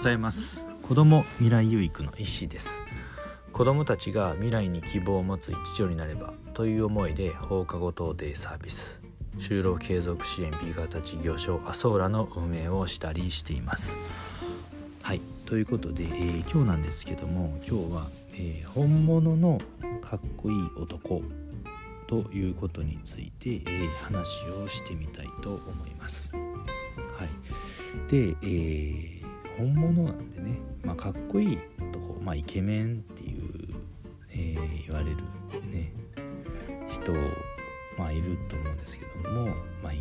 ざいます。子供未来有育の石です。子供たちが未来に希望を持つ一助になればという思いで放課後等デイサービス就労継続支援 B 型事業所アソーラの運営をしたりしています。はいということで、えー、今日なんですけども今日は、えー、本物のかっこいい男ということについて、えー、話をしてみたいと思います。はい。で、えー本物なんでね、まあ、かっこいい男、まあ、イケメンっていう、えー、言われるね人、まあ、いると思うんですけども、まあえ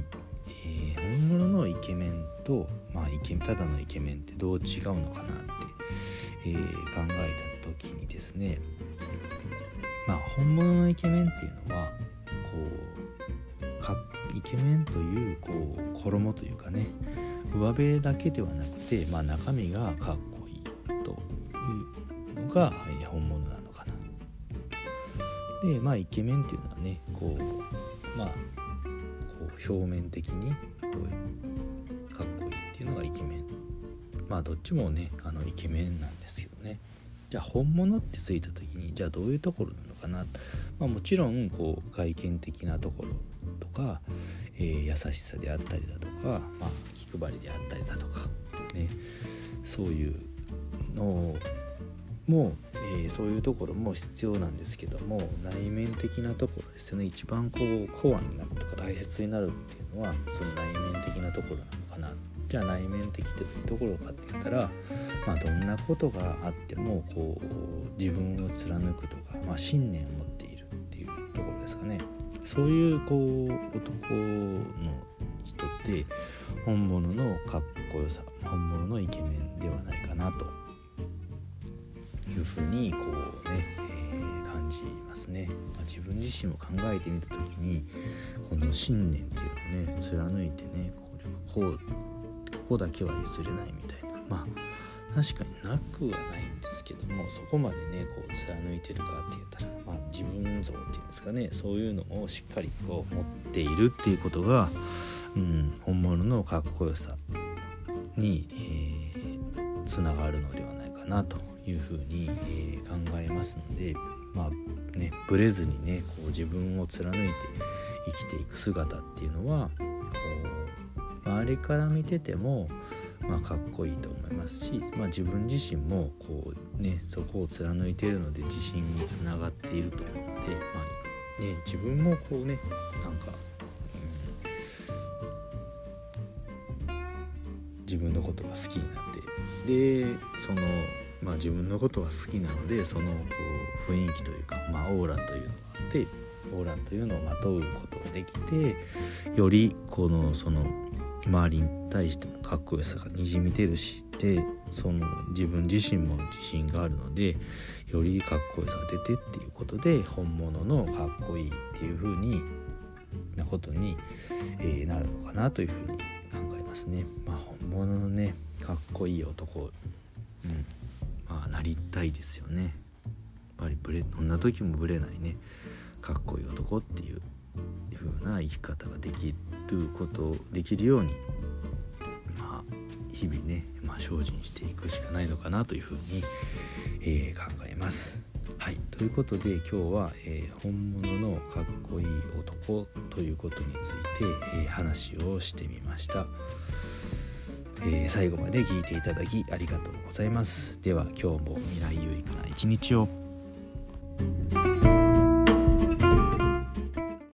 ー、本物のイケメンと、まあ、イケただのイケメンってどう違うのかなって、えー、考えた時にですねまあ本物のイケメンっていうのはこうかイケメンというこう衣というかね上辺だけではなくて、まあ、中身がかっこいいというのが本物なのかな。でまあイケメンっていうのはねこうまあこう表面的にこうかっこいいっていうのがイケメン。まあどっちもねあのイケメンなんですけどね。じゃあ本物ってついた時にじゃあどういうところなのかな、まあ、もちろんこう外見的なところとか、えー、優しさであったりだとか、まあ、配りであったりだとか、ね、そういうのも、えー、そういうところも必要なんですけども内面的なところですよね。一番こうコアになるとか大切になるっていうのはその内面的なところなのかな。じゃあ内面的ってどういうところかって言ったら、まあ、どんなことがあってもこう自分を貫くとか、まあ、信念を持っているっていうところですかね。そういうこう男の本物のかっこよさ本物のイケメンではないかなと。いうふうにこうね、えー、感じますね、まあ、自分自身を考えてみた時にこの信念っていうのをね貫いてねこれはこうここだけは譲れないみたいな。まあ確かになくはないんですけどもそこまでねこう貫いてるかって言ったら、まあ、自分像っていうんですかねそういうのをしっかりこう持っているっていうことがうん、本物のかっこよさに、えー、つながるのではないかなというふうに、えー、考えますのでまあねブレずにねこう自分を貫いて生きていく姿っていうのはこう周りから見てても、まあ、かっこいいと思いますし、まあ、自分自身もこう、ね、そこを貫いているので自信につながっていると思うので、まあね、自分もこうねなんか自分のことが好きになって。でその、まあ、自分のことが好きなのでそのこう雰囲気というか、まあ、オーラというのがあってオーラというのをまとうことができてよりこのその周りに対してもかっこよさがにじみてるしでその自分自身も自信があるのでよりかっこよさが出てっていうことで本物のかっこいいっていう風になことに、えー、なるのかなというふうにますね。まあ、本物のねかっこいい男、うんまあ、なりたいですよね。やっぱりブレどんな時もブレないねかっこいい男っていう風な生き方ができることできるようにまあ日々ね、まあ、精進していくしかないのかなというふうに、えー、考えます。はい。ということで今日は、えー、本物のかっこいい男ということについて、えー、話をしてみました、えー、最後まで聞いていただきありがとうございます。では今日も未来有益な一日を。